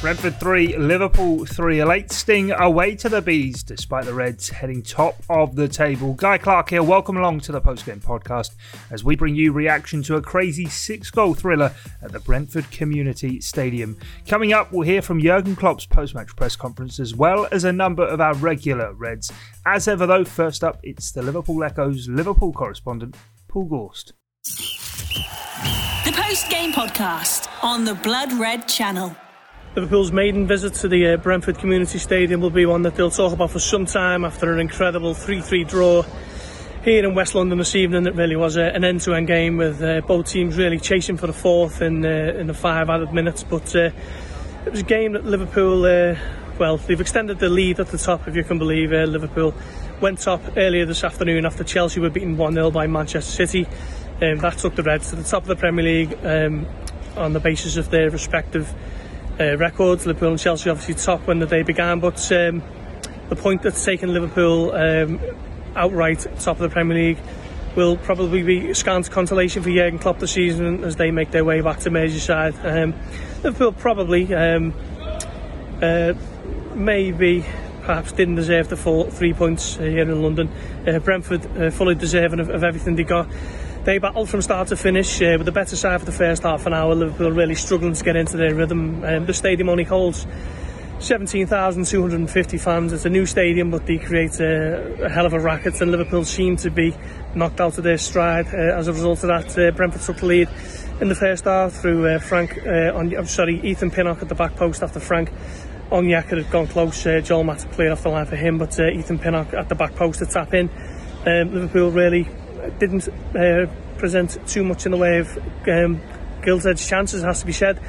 Brentford 3, Liverpool 3. A late sting away to the Bees, despite the Reds heading top of the table. Guy Clark here. Welcome along to the postgame podcast as we bring you reaction to a crazy six goal thriller at the Brentford Community Stadium. Coming up, we'll hear from Jurgen Klopp's post match press conference as well as a number of our regular Reds. As ever, though, first up, it's the Liverpool Echo's Liverpool correspondent, Paul Gorst. The post game podcast on the Blood Red channel. Liverpool's maiden visit to the uh, Brentford Community Stadium will be one that they'll talk about for some time after an incredible 3-3 draw here in West London this evening. It really was uh, an end-to-end game with uh, both teams really chasing for the fourth in, uh, in the five added minutes. But uh, it was a game that Liverpool, uh, well, they've extended the lead at the top, if you can believe. it. Liverpool went top earlier this afternoon after Chelsea were beaten 1-0 by Manchester City. Um, that took the Reds to the top of the Premier League um, on the basis of their respective uh, records. Liverpool and Chelsea obviously top when the day began, but um, the point that's taken Liverpool um, outright top of the Premier League will probably be scant consolation for Jurgen Klopp this season as they make their way back to Merseyside. Um, Liverpool probably um, uh, maybe perhaps didn't deserve the full three points here in London. Uh, Brentford uh, fully deserving of, of everything they got. They battled from start to finish uh, with the better side for the first half an hour. Liverpool really struggling to get into their rhythm. Um, the stadium only holds 17,250 fans. It's a new stadium, but they create a, a, hell of a racket, and Liverpool seem to be knocked out of their stride. Uh, as a result of that, uh, Brentford took the lead in the first half through uh, Frank. Uh, on, I'm sorry, Ethan Pinnock at the back post after Frank. Onyeka had gone close. Uh, Joel Matip cleared off the line for him, but uh, Ethan Pinnock at the back post to tap in. Um, Liverpool really didn't uh, present too much in the way of um, Gill's Edge chances, has to be said.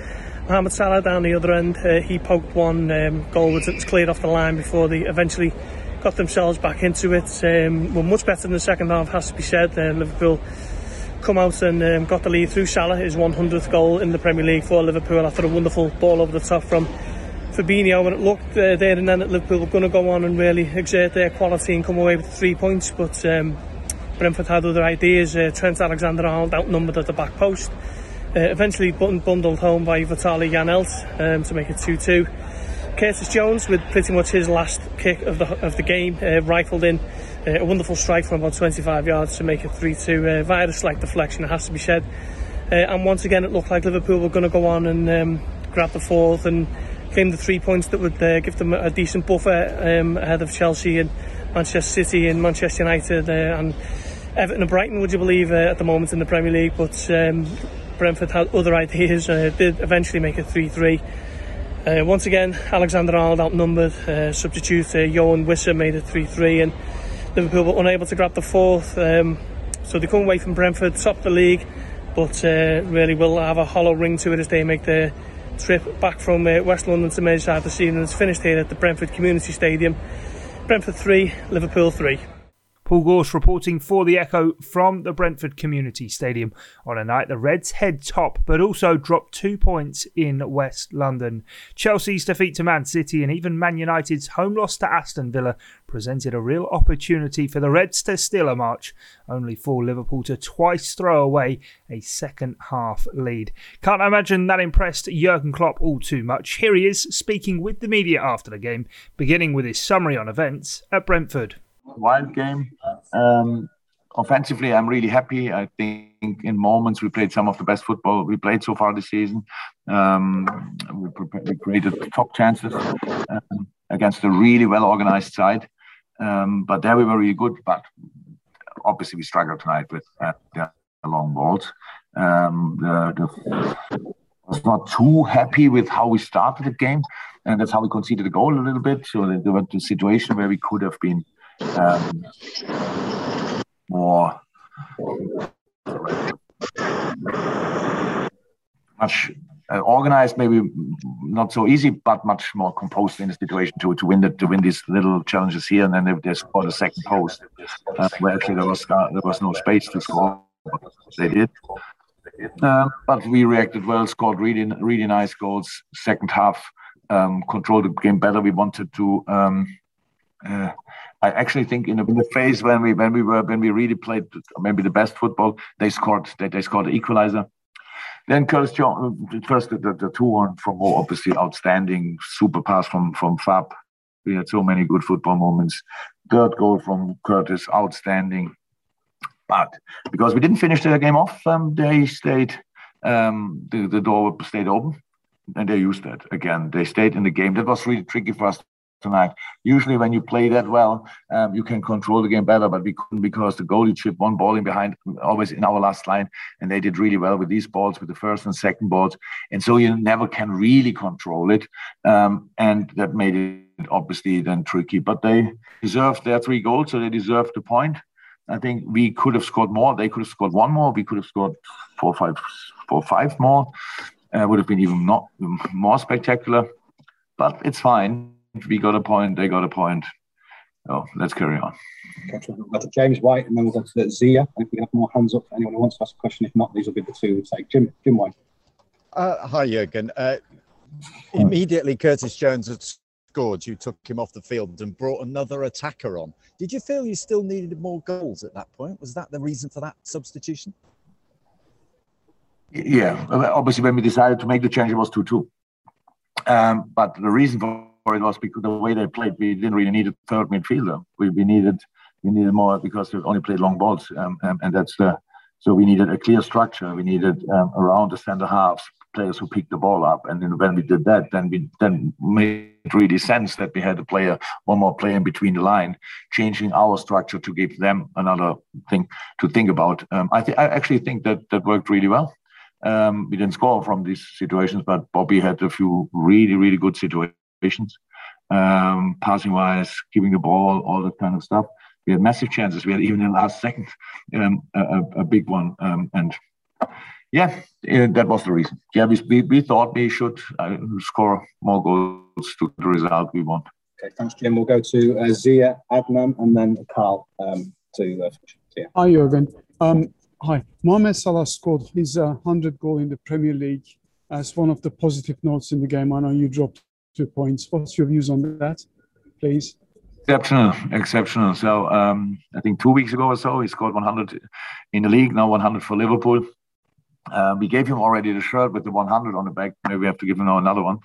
Mohamed Salah down the other end, uh, he poked one um, goal that was cleared off the line before they eventually got themselves back into it. Um, were much better in the second half, has to be said. Uh, Liverpool come out and um, got the lead through Salah, his 100th goal in the Premier League for Liverpool after a wonderful ball over the top from Fabinho. And it looked uh, there and then that Liverpool were going to go on and really exert their quality and come away with three points, but um, Brentford had other ideas. Uh, Trent Alexander-Arnold outnumbered at the back post. Uh, eventually bundled home by Vitaly Janelt um, to make it 2-2. Curtis Jones, with pretty much his last kick of the of the game, uh, rifled in uh, a wonderful strike from about 25 yards to make it 3-2 uh, via a slight deflection, it has to be said. Uh, and once again, it looked like Liverpool were going to go on and um, grab the fourth and claim the three points that would uh, give them a decent buffer um, ahead of Chelsea and Manchester City and Manchester United uh, and Everton and Brighton, would you believe, uh, at the moment in the Premier League. But um, Brentford had other ideas, uh, did eventually make it 3 3. Uh, once again, Alexander Arnold outnumbered. Uh, substitute uh, Yoane Wissa made it 3 3, and Liverpool were unable to grab the fourth. Um, so they come away from Brentford, top the league, but uh, really will have a hollow ring to it as they make their trip back from uh, West London to Merseyside this evening. It's finished here at the Brentford Community Stadium. Brentford 3, Liverpool 3. Paul Gorst reporting for the Echo from the Brentford Community Stadium on a night the Reds head top but also drop two points in West London. Chelsea's defeat to Man City and even Man United's home loss to Aston Villa presented a real opportunity for the Reds to steal a march, only for Liverpool to twice throw away a second half lead. Can't imagine that impressed Jurgen Klopp all too much. Here he is speaking with the media after the game, beginning with his summary on events at Brentford wild game. Um, offensively, I'm really happy. I think in moments we played some of the best football we played so far this season. Um, we, we, created top chances um, against a really well organized side. Um, but there we were really good. But obviously, we struggled tonight with uh, the long balls. Um, the, the, was not too happy with how we started the game, and that's how we conceded a goal a little bit. So there was a situation where we could have been um, more much uh, organized, maybe not so easy, but much more composed in the situation to to win the, to win these little challenges here, and then they, they scored a second post uh, where actually there was uh, there was no space to score. They did. Uh, but we reacted well, scored really, really nice goals. Second half, um, controlled the game better. We wanted to um, Uh, I actually think in the, in the phase when we when we were when we really played maybe the best football, they scored they, they scored the equalizer. Then Curtis first the, the, the two one from Mo, obviously outstanding super pass from from Fab. We had so many good football moments. Third goal from Curtis, outstanding. But because we didn't finish the game off, um, they stayed. Um, the, the door stayed open, and they used that again. They stayed in the game. That was really tricky for us tonight. Usually, when you play that well, um, you can control the game better, but we couldn't because the goalie chipped one ball in behind, always in our last line, and they did really well with these balls, with the first and second balls, and so you never can really control it, um, and that made it obviously then tricky. But they deserved their three goals, so they deserved the point. I think we could have scored more. They could have scored one more. We could have scored four, five, four, five more. Uh, would have been even not more spectacular, but it's fine we got a point, they got a point. Oh, let's carry on. Okay, we'll go to James White and then we'll go to Zia. If we have more hands up for anyone who wants to ask a question, if not, these will be the two. Say, Jim, Jim White. Uh, hi, Jurgen. Uh, immediately, Curtis Jones had scored. You took him off the field and brought another attacker on. Did you feel you still needed more goals at that point? Was that the reason for that substitution? Yeah, obviously, when we decided to make the change, it was 2 2. Um, but the reason for it was because the way they played, we didn't really need a third midfielder. We, we needed we needed more because we only played long balls, um, and, and that's the so we needed a clear structure. We needed um, around the center halves players who picked the ball up, and then when we did that, then we then made really sense that we had a player, one more player in between the line, changing our structure to give them another thing to think about. Um, I, th- I actually think that that worked really well. Um, we didn't score from these situations, but Bobby had a few really, really good situations um, passing wise, keeping the ball, all that kind of stuff. We had massive chances. We had even in the last second um, a, a, big one. Um, and yeah, that was the reason. Yeah, we, we, we thought we should uh, score more goals to the result we want. Okay, thanks, Jim. We'll go to uh, Zia, Adnan, and then Carl um, to uh, yeah. Hi, Jurgen. Um, hi. Mohamed Salah scored his uh, 100 goal in the Premier League as one of the positive notes in the game. I know you dropped two points. What's your views on that, please? Exceptional, exceptional. So um, I think two weeks ago or so, he scored 100 in the league. Now 100 for Liverpool. Um, we gave him already the shirt with the 100 on the back. Maybe we have to give him another one.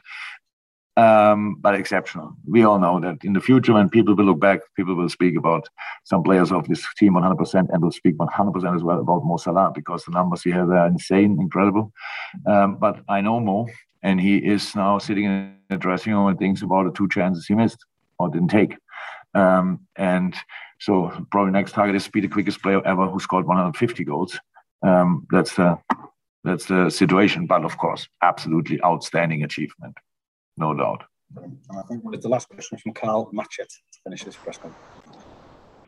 Um, but exceptional. We all know that in the future, when people will look back, people will speak about some players of this team 100% and will speak 100% as well about Mo Salah because the numbers he has are insane, incredible. Um, but I know Mo, and he is now sitting in the dressing room and thinks about the two chances he missed or didn't take. Um, and so probably next target is to be the quickest player ever who scored 150 goals. Um, that's the that's the situation. But of course, absolutely outstanding achievement, no doubt. And I think one of the last question from Carl Matchett to finish this press conference.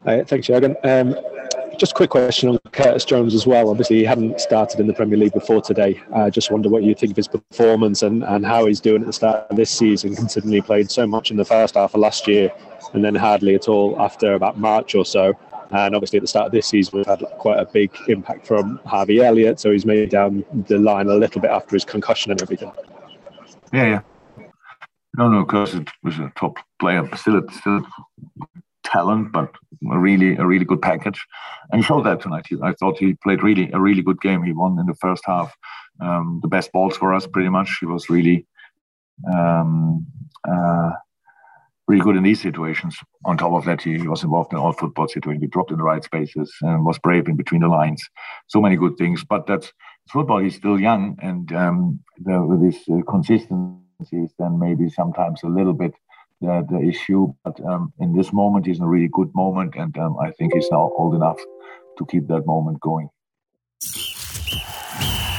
Uh, thanks, Jurgen. Um, just a quick question on Curtis Jones as well. Obviously, he hadn't started in the Premier League before today. I just wonder what you think of his performance and, and how he's doing at the start of this season, considering he played so much in the first half of last year and then hardly at all after about March or so. And obviously, at the start of this season, we've had quite a big impact from Harvey Elliott, so he's made down the line a little bit after his concussion and everything. Yeah, yeah. No, no, Curtis was a top player, still, still talent, but a really a really good package, and he showed that tonight. I thought he played really a really good game. He won in the first half, um, the best balls for us pretty much. He was really um, uh, really good in these situations. On top of that, he, he, was involved in all football situations. He dropped in the right spaces and was brave in between the lines. So many good things. But that's football. He's still young, and um, the, with his uh, consistency, is then maybe sometimes a little bit the, the issue. But um, in this moment, he's in a really good moment, and um, I think he's now old enough to keep that moment going.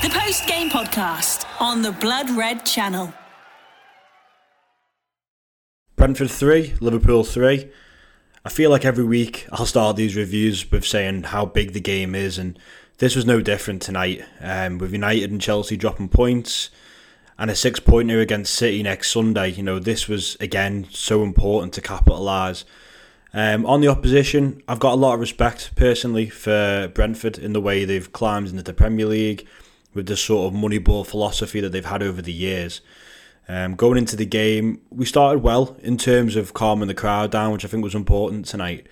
The post game podcast on the Blood Red channel. Brentford 3, Liverpool 3. I feel like every week I'll start these reviews with saying how big the game is, and this was no different tonight. Um, with United and Chelsea dropping points, and a six pointer against City next Sunday. You know, this was again so important to capitalise. Um, on the opposition, I've got a lot of respect personally for Brentford in the way they've climbed into the Premier League with the sort of moneyball philosophy that they've had over the years. Um, going into the game, we started well in terms of calming the crowd down, which I think was important tonight.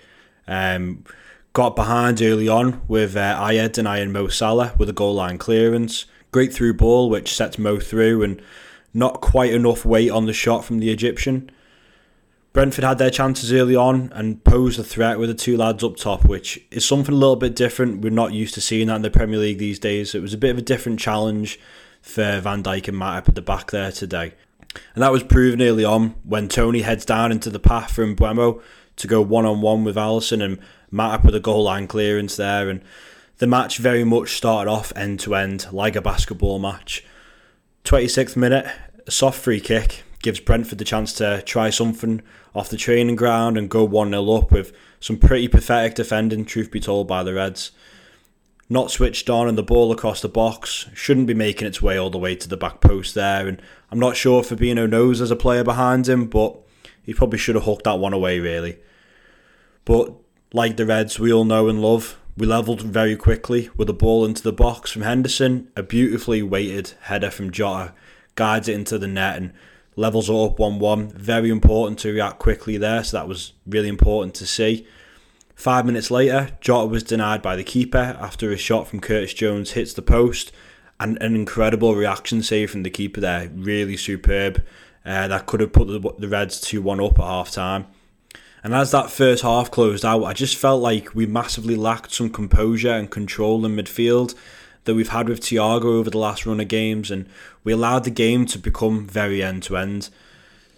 Um, got behind early on with uh, Ajer denying Mo Salah with a goal line clearance. Great through ball, which sets Mo through, and not quite enough weight on the shot from the Egyptian. Brentford had their chances early on and posed a threat with the two lads up top, which is something a little bit different. We're not used to seeing that in the Premier League these days. It was a bit of a different challenge for Van Dijk and Matip at the back there today. And that was proven early on when Toney heads down into the path from Mbeumo to go one on one with Alisson and Matip with a goal line clearance there. And the match very much started off end to end like a basketball match. 26th minute, a soft free kick gives Brentford the chance to try something off the training ground and go 1 0 up with some pretty pathetic defending, truth be told, by the Reds not switched on and the ball across the box shouldn't be making its way all the way to the back post there. And I'm not sure if Fabinho knows there's a player behind him, but he probably should have hooked that one away, really. But like the Reds, we all know and love, we levelled very quickly with a ball into the box from Henderson. A beautifully weighted header from Jota guides it into the net and levels it up 1 1. Very important to react quickly there, so that was really important to see. Five minutes later, Jota was denied by the keeper after a shot from Curtis Jones hits the post. And an incredible reaction save from the keeper there, really superb. Uh, that could have put the, the Reds 2 1 up at half time. And as that first half closed out, I just felt like we massively lacked some composure and control in midfield that we've had with Thiago over the last run of games, and we allowed the game to become very end to end.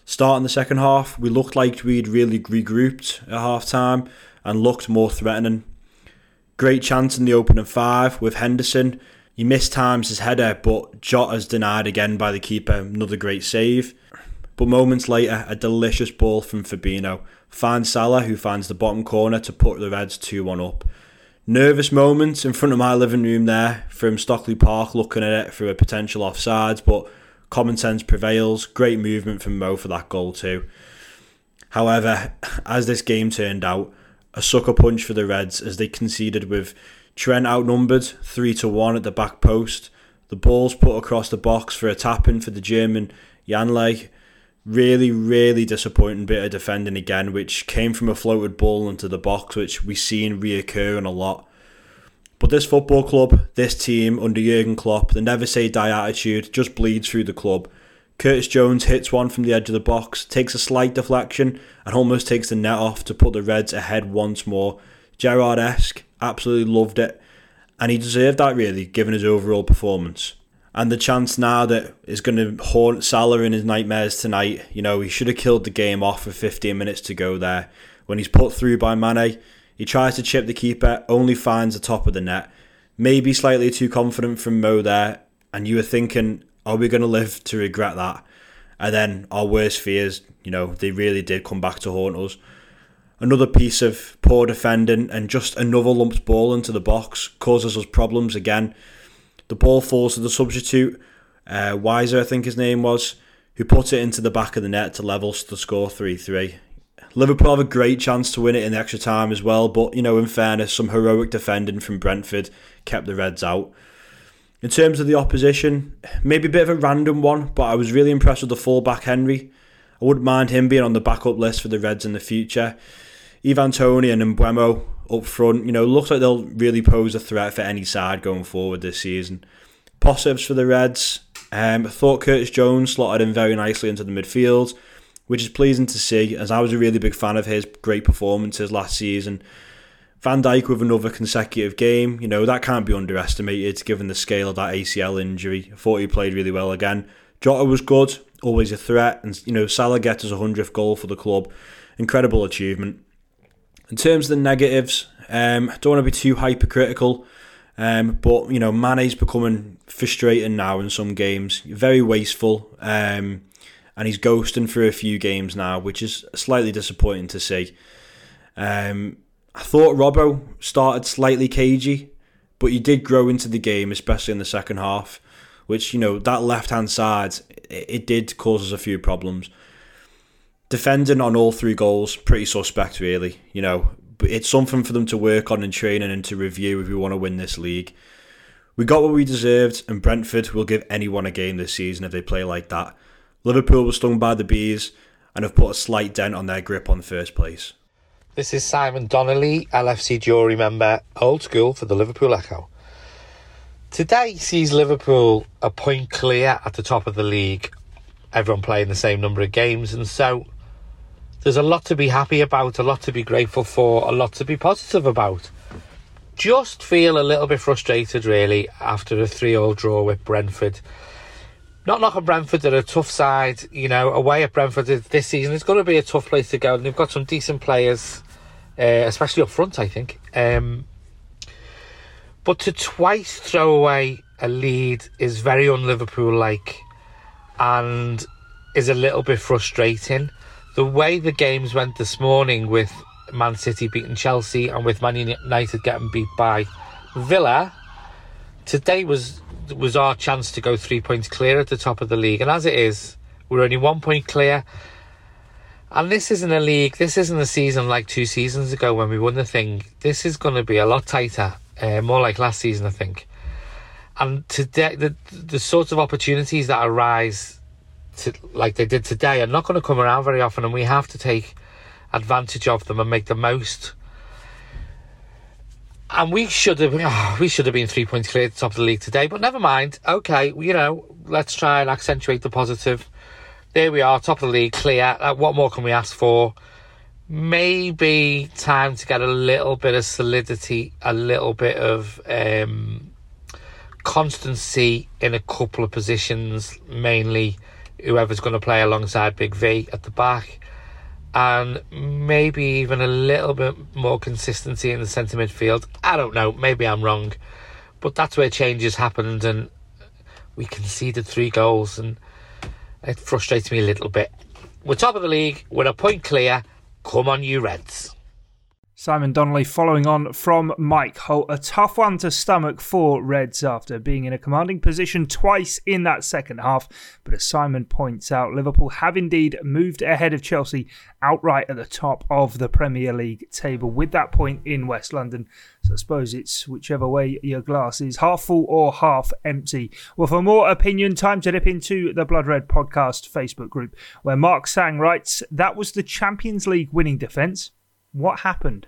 Starting the second half, we looked like we'd really regrouped at half time, and looked more threatening. Great chance in the opening five with Henderson. He missed times his header, but Jota's denied again by the keeper. Another great save. But moments later, a delicious ball from Fabinho finds Salah, who finds the bottom corner to put the Reds 2 1 up. Nervous moments in front of my living room there from Stockley Park looking at it through a potential offsides, but common sense prevails. Great movement from Mo for that goal, too. However, as this game turned out, a sucker punch for the Reds as they conceded with Trent outnumbered 3 to 1 at the back post. The ball's put across the box for a tap in for the German Janelt. Really, really disappointing bit of defending again, which came from a floated ball into the box, which we've seen reoccurring a lot. But this football club, this team under Jurgen Klopp, the never say die attitude just bleeds through the club. Curtis Jones hits one from the edge of the box, takes a slight deflection, and almost takes the net off to put the Reds ahead once more. Gerrard esque, absolutely loved it, and he deserved that really, given his overall performance. And the chance now that is going to haunt Salah in his nightmares tonight, you know, he should have killed the game off with 15 minutes to go there. When he's put through by Mane, he tries to chip the keeper, only finds the top of the net. Maybe slightly too confident from Mo there, and you were thinking, are we going to live to regret that? And then our worst fears, you know, they really did come back to haunt us. Another piece of poor defending and just another lumped ball into the box causes us problems again. The ball falls to the substitute, uh, Weiser, I think his name was, who put it into the back of the net to level the score 3 3. Liverpool have a great chance to win it in the extra time as well, but, you know, in fairness, some heroic defending from Brentford kept the Reds out. In terms of the opposition, maybe a bit of a random one, but I was really impressed with the fullback Henry. I wouldn't mind him being on the backup list for the Reds in the future. Ivan Toney and Mbeumo up front, you know, looks like they'll really pose a threat for any side going forward this season. Positives for the Reds. Um, thought Curtis Jones slotted in very nicely into the midfield, which is pleasing to see, as I was a really big fan of his great performances last season. Van Dijk with another consecutive game, you know, that can't be underestimated given the scale of that ACL injury. I thought he played really well again. Jota was good, always a threat, and, you know, Salah gets his 100th goal for the club. Incredible achievement. In terms of the negatives, um, don't want to be too hypercritical, um, but, you know, Mane's becoming frustrating now in some games. Very wasteful, um, and he's ghosting for a few games now, which is slightly disappointing to see. Um, I thought Robbo started slightly cagey, but he did grow into the game, especially in the second half. Which you know that left hand side, it, it did cause us a few problems. Defending on all three goals, pretty suspect, really. You know, it's something for them to work on in training and to review if we want to win this league. We got what we deserved, and Brentford will give anyone a game this season if they play like that. Liverpool were stung by the bees and have put a slight dent on their grip on first place. This is Simon Donnelly, LFC jury member, old school for the Liverpool Echo. Today sees Liverpool a point clear at the top of the league, everyone playing the same number of games, and so there's a lot to be happy about, a lot to be grateful for, a lot to be positive about. Just feel a little bit frustrated, really, after a 3 0 draw with Brentford. Not knocking Brentford, they're a tough side. You know, away at Brentford this season, it's going to be a tough place to go. And they've got some decent players, uh, especially up front, I think. Um, but to twice throw away a lead is very un Liverpool like and is a little bit frustrating the way the games went this morning with Man City beating Chelsea and with Man United getting beat by Villa, today was was our chance to go three points clear at the top of the league. And as it is, we're only one point clear. And this isn't a league, this isn't a season like two seasons ago when we won the thing. This is going to be a lot tighter, uh, more like last season, I think. And today, the, the sorts of opportunities that arise to, like they did today are not going to come around very often, and we have to take advantage of them and make the most. And we should have oh, we should have been three points clear at the top of the league today, but never mind. Okay, you know, let's try and accentuate the positive. There we are, top of the league, clear. Uh, what more can we ask for? Maybe time to get a little bit of solidity, a little bit of um, constancy in a couple of positions, mainly whoever's going to play alongside Big V at the back, and maybe even a little bit more consistency in the centre midfield. I don't know, maybe I'm wrong, but that's where changes happened, and we conceded three goals, and it frustrates me a little bit. We're top of the league, we're a point clear. Come on, you Reds. Simon Donnelly following on from Mike Holt. A tough one to stomach for Reds after being in a commanding position twice in that second half. But as Simon points out, Liverpool have indeed moved ahead of Chelsea outright at the top of the Premier League table with that point in West London. So I suppose it's whichever way your glass is, half full or half empty. Well, for more opinion, time to dip into the Blood Red podcast Facebook group where Mark Sang writes, That was the Champions League winning defence what happened?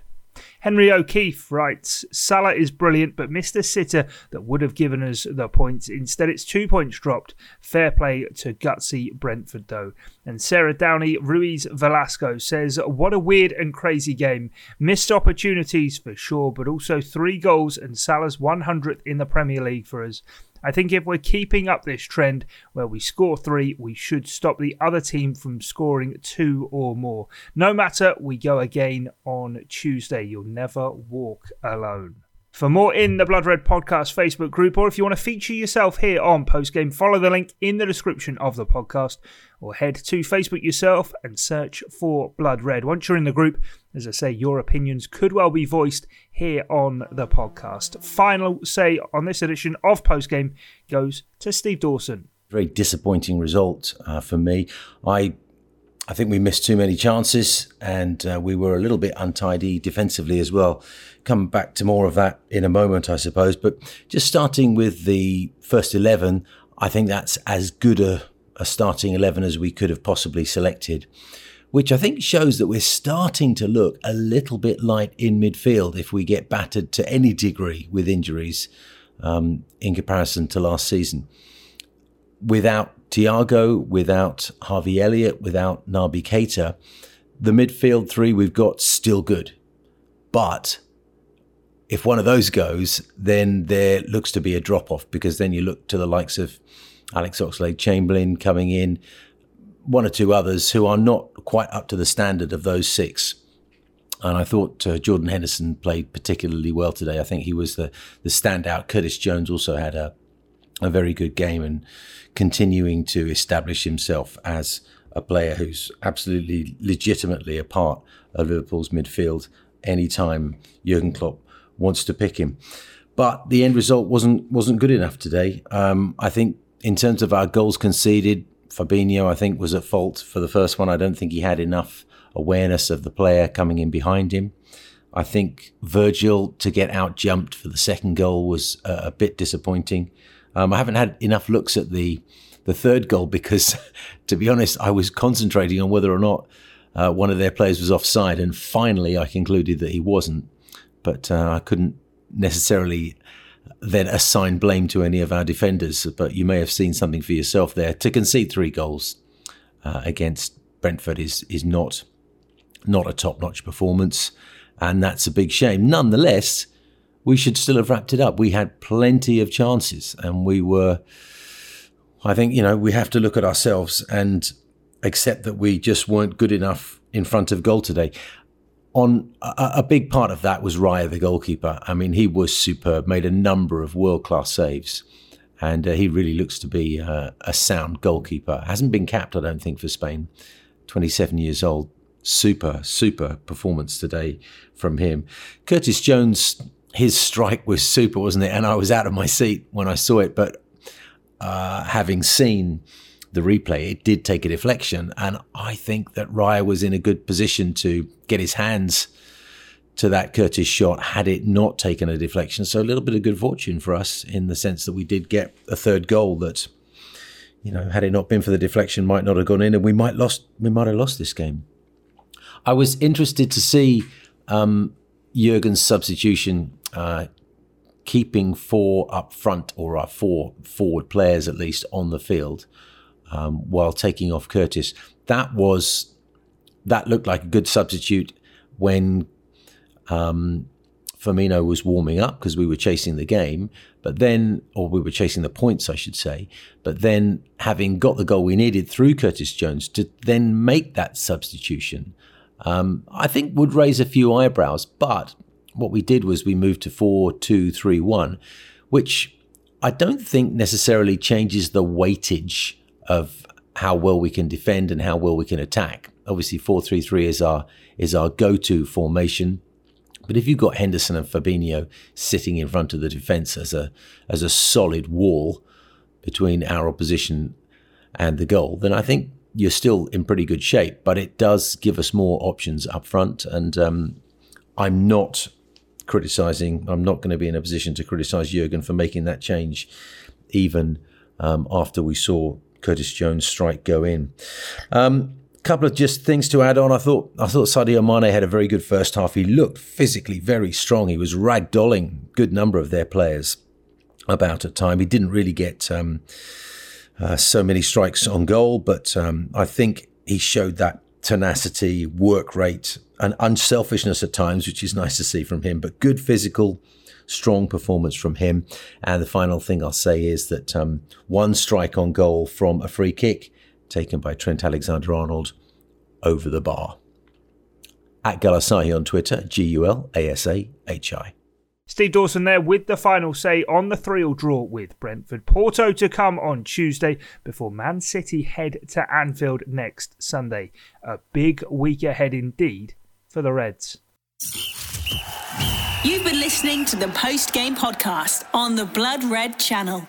Henry O'Keefe writes Salah is brilliant, but missed a sitter that would have given us the points. Instead, it's two points dropped. Fair play to gutsy Brentford, though. And Sarah Downey Ruiz Velasco says, What a weird and crazy game. Missed opportunities for sure, but also three goals and Salah's 100th in the Premier League for us. I think if we're keeping up this trend where we score three, we should stop the other team from scoring two or more. No matter, we go again on Tuesday. You'll never walk alone. For more in the Blood Red Podcast Facebook group, or if you want to feature yourself here on Postgame, follow the link in the description of the podcast, or head to Facebook yourself and search for Blood Red. Once you're in the group, as I say, your opinions could well be voiced here on the podcast. Final say on this edition of Postgame goes to Steve Dawson. Very disappointing result uh, for me. I I think we missed too many chances and uh, we were a little bit untidy defensively as well. Come back to more of that in a moment, I suppose. But just starting with the first 11, I think that's as good a, a starting 11 as we could have possibly selected, which I think shows that we're starting to look a little bit light in midfield if we get battered to any degree with injuries um, in comparison to last season. Without Thiago, without Harvey Elliott, without Naby Keita, the midfield three we've got still good. But if one of those goes, then there looks to be a drop off because then you look to the likes of Alex Oxlade Chamberlain coming in, one or two others who are not quite up to the standard of those six. And I thought uh, Jordan Henderson played particularly well today. I think he was the, the standout. Curtis Jones also had a, a very good game and continuing to establish himself as a player who's absolutely legitimately a part of Liverpool's midfield anytime Jurgen Klopp wants to pick him. But the end result wasn't wasn't good enough today. Um, I think in terms of our goals conceded, Fabinho I think was at fault for the first one. I don't think he had enough awareness of the player coming in behind him. I think Virgil to get out jumped for the second goal was a, a bit disappointing. Um, I haven't had enough looks at the the third goal because, to be honest, I was concentrating on whether or not uh, one of their players was offside, and finally I concluded that he wasn't. But uh, I couldn't necessarily then assign blame to any of our defenders. But you may have seen something for yourself there. To concede three goals uh, against Brentford is is not not a top notch performance, and that's a big shame. Nonetheless, we should still have wrapped it up. We had plenty of chances, and we were. I think you know we have to look at ourselves and accept that we just weren't good enough in front of goal today on a, a, big part of that was Raya, the goalkeeper. I mean, he was superb, made a number of world class saves, and uh, he really looks to be uh, a sound goalkeeper. Hasn't been capped, I don't think, for Spain. 27 years old. Super, super performance today from him. Curtis Jones, his strike was super, wasn't it? And I was out of my seat when I saw it, but uh, having seen the replay, it did take a deflection. And I think that Raya was in a good position to get his hands to that Curtis shot had it not taken a deflection. So a little bit of good fortune for us in the sense that we did get a third goal that, you know, had it not been for the deflection, might not have gone in, and we might lost we might have lost this game. I was interested to see um, Jurgen's substitution. Uh, keeping four up front or our four forward players at least on the field um, while taking off Curtis. That was that looked like a good substitute when um, Firmino was warming up because we were chasing the game, but then, or we were chasing the points, I should say. But then, having got the goal we needed through Curtis Jones to then make that substitution, um, I think would raise a few eyebrows. But what we did was we moved to four two three one, which I don't think necessarily changes the weightage of how well we can defend and how well we can attack. Obviously, four three three is our is our go to formation. But if you've got Henderson and Fabinho sitting in front of the defence as a as a solid wall between our opposition and the goal, then I think you're still in pretty good shape. But it does give us more options up front, and um, I'm not criticising. I'm not going to be in a position to criticise Jurgen for making that change, even um, after we saw Curtis Jones strike go in. Um, couple of just things to add on. I thought I thought Sadio Mane had a very good first half. He looked physically very strong. He was ragdolling good number of their players about at time. He didn't really get um, uh, so many strikes on goal, but um, I think he showed that tenacity, work rate, and unselfishness at times, which is nice to see from him. But good physical strong performance from him. And the final thing I'll say is that um, one strike on goal from a free kick taken by Trent Alexander Arnold over the bar. At Gulasahi on Twitter, G U L A S A H I. Steve Dawson there with the final say on the 3 all draw with Brentford. Porto to come on Tuesday before Man City head to Anfield next Sunday. A big week ahead indeed for the Reds. You've been listening to the post game podcast on the Blood Red channel.